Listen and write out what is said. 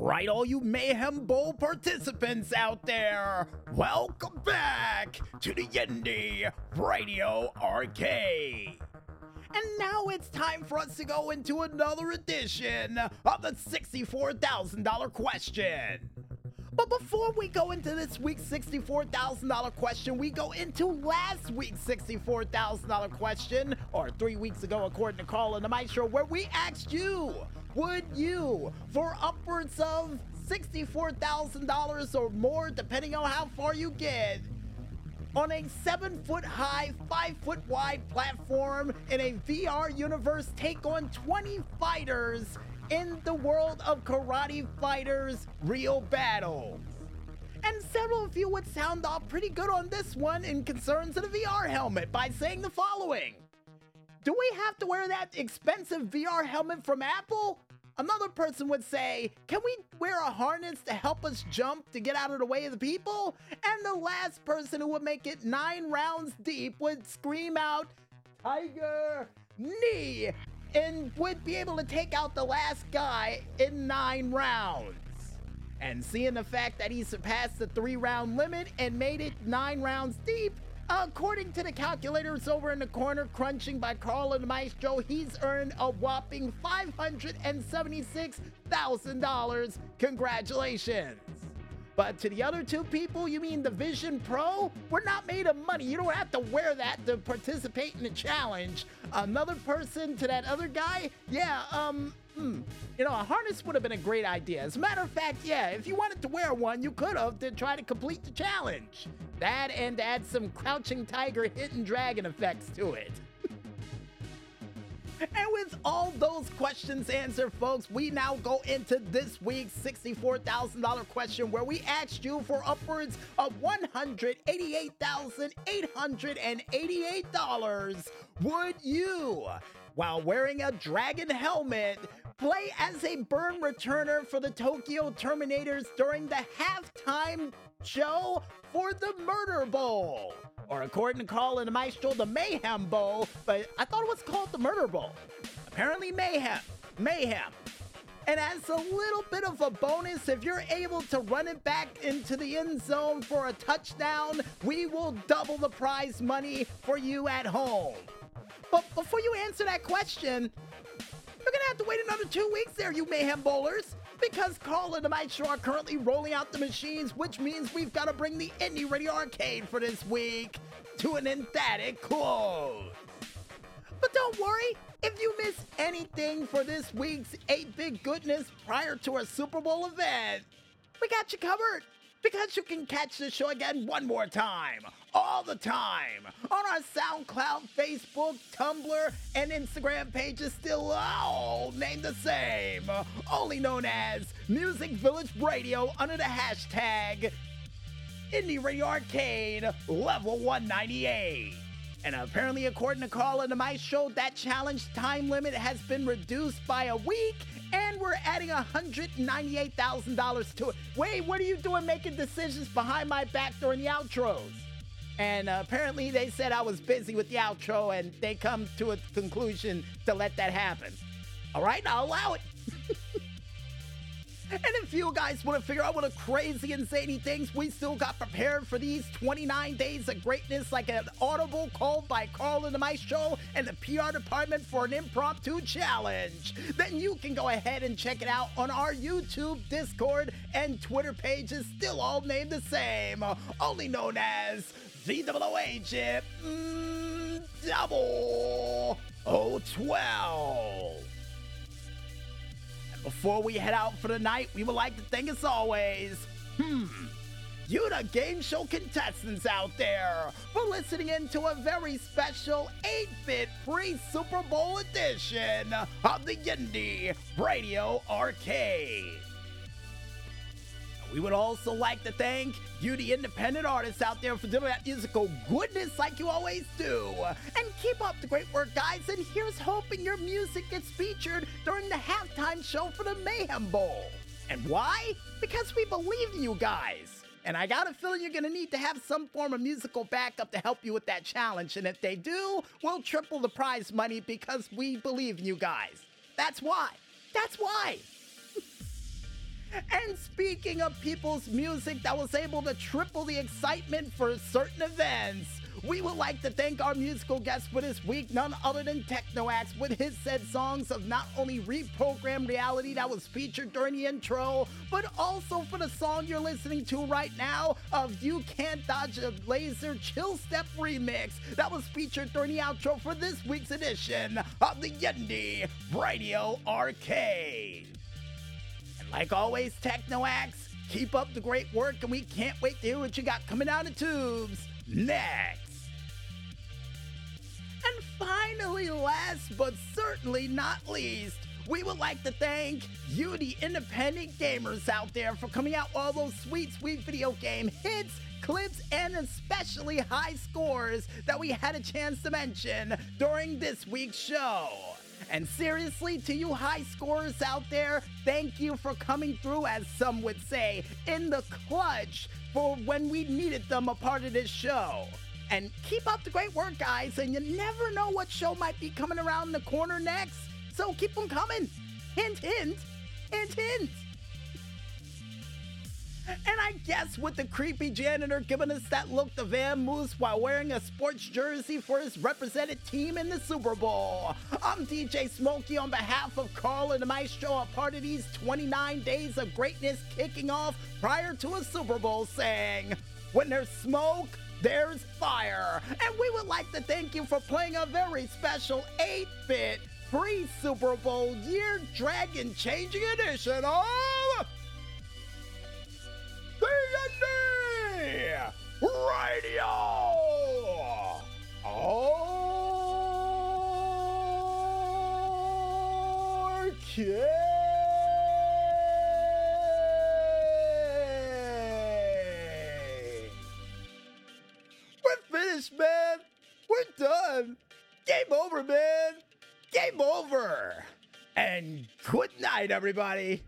right, all you Mayhem Bowl participants out there, welcome back to the Indy Radio Arcade. And now it's time for us to go into another edition of the $64,000 question. But before we go into this week's $64,000 question, we go into last week's $64,000 question, or three weeks ago, according to Carl and the Maestro, where we asked you, would you, for upwards of $64,000 or more, depending on how far you get, on a seven foot high, five foot wide platform in a VR universe, take on 20 fighters in the world of Karate Fighters Real Battles. And several of you would sound off pretty good on this one in concerns of the VR helmet by saying the following Do we have to wear that expensive VR helmet from Apple? Another person would say, Can we wear a harness to help us jump to get out of the way of the people? And the last person who would make it nine rounds deep would scream out, Tiger Knee and would be able to take out the last guy in nine rounds. And seeing the fact that he surpassed the three round limit and made it nine rounds deep, according to the calculators over in the corner crunching by Carl and Maestro, he's earned a whopping $576,000. Congratulations. But to the other two people, you mean the Vision Pro? We're not made of money. You don't have to wear that to participate in the challenge. Another person to that other guy? Yeah, um, hmm. You know, a harness would have been a great idea. As a matter of fact, yeah, if you wanted to wear one, you could have to try to complete the challenge. That and add some Crouching Tiger Hidden Dragon effects to it. And with all those questions answered, folks, we now go into this week's $64,000 question where we asked you for upwards of $188,888. Would you, while wearing a dragon helmet, play as a burn returner for the Tokyo Terminators during the halftime show for the Murder Bowl? Or according to Carl and Maestro, the Mayhem Bowl, but I thought it was called the Murder Bowl. Apparently, Mayhem. Mayhem. And as a little bit of a bonus, if you're able to run it back into the end zone for a touchdown, we will double the prize money for you at home. But before you answer that question, you're gonna have to wait another two weeks there, you Mayhem Bowlers because Carl and the Maestro are currently rolling out the machines, which means we've got to bring the Indy Radio Arcade for this week to an emphatic close. But don't worry, if you miss anything for this week's 8 bit goodness prior to our Super Bowl event, we got you covered because you can catch the show again one more time, all the time, on our SoundCloud, Facebook, Tumblr, and Instagram pages, still all named the same, only known as Music Village Radio under the hashtag Indy Radio Arcade Level 198. And apparently, according to Carl and Maestro, that challenge time limit has been reduced by a week, and we're adding $198,000 to it. Wait, what are you doing making decisions behind my back during the outros? And uh, apparently, they said I was busy with the outro, and they come to a conclusion to let that happen. All right, I'll allow it. And if you guys want to figure out what a crazy and zany things we still got prepared for these 29 days of greatness, like an audible called by Carl and the Maestro and the PR department for an impromptu challenge, then you can go ahead and check it out on our YouTube, Discord, and Twitter pages, still all named the same, only known as VWH mm, Double 012. Before we head out for the night, we would like to thank as always, hmm, you the game show contestants out there for listening in to a very special 8-bit pre-Super Bowl edition of the Indy Radio Arcade. We would also like to thank you, the independent artists out there, for doing that musical goodness like you always do. And keep up the great work, guys. And here's hoping your music gets featured during the halftime show for the Mayhem Bowl. And why? Because we believe in you guys. And I got a feeling you're gonna need to have some form of musical backup to help you with that challenge. And if they do, we'll triple the prize money because we believe in you guys. That's why. That's why. And speaking of people's music that was able to triple the excitement for certain events, we would like to thank our musical guest for this week, none other than Tekno AXE, with his said songs of not only reprogrammed reality that was featured during the intro, but also for the song you're listening to right now of You Can't Dodge a Laser Chillstep remix that was featured during the outro for this week's edition of the Indy Radio Arcade. Like always, Tekno AXE, keep up the great work, and we can't wait to hear what you got coming out of tubes next. And finally, last but certainly not least, we would like to thank you, the independent gamers out there, for coming out all those sweet, sweet video game hits, clips, and especially high scores that we had a chance to mention during this week's show. And seriously, to you high scorers out there, thank you for coming through, as some would say, in the clutch for when we needed them a part of this show. And keep up the great work, guys, and you never know what show might be coming around the corner next. So keep them coming. Hint, hint, hint, hint. And I guess with the creepy janitor giving us that look the Van Moose while wearing a sports jersey for his represented team in the Super Bowl, I'm DJ Smokey on behalf of Carl and the Maestro, a part of these 29 days of greatness kicking off prior to a Super Bowl, saying, When there's smoke, there's fire. And we would like to thank you for playing a very special 8 bit pre Super Bowl year dragon changing edition of. D&D Radio Arcade. We're finished, man. We're done. Game over, man. Game over. And good night, everybody.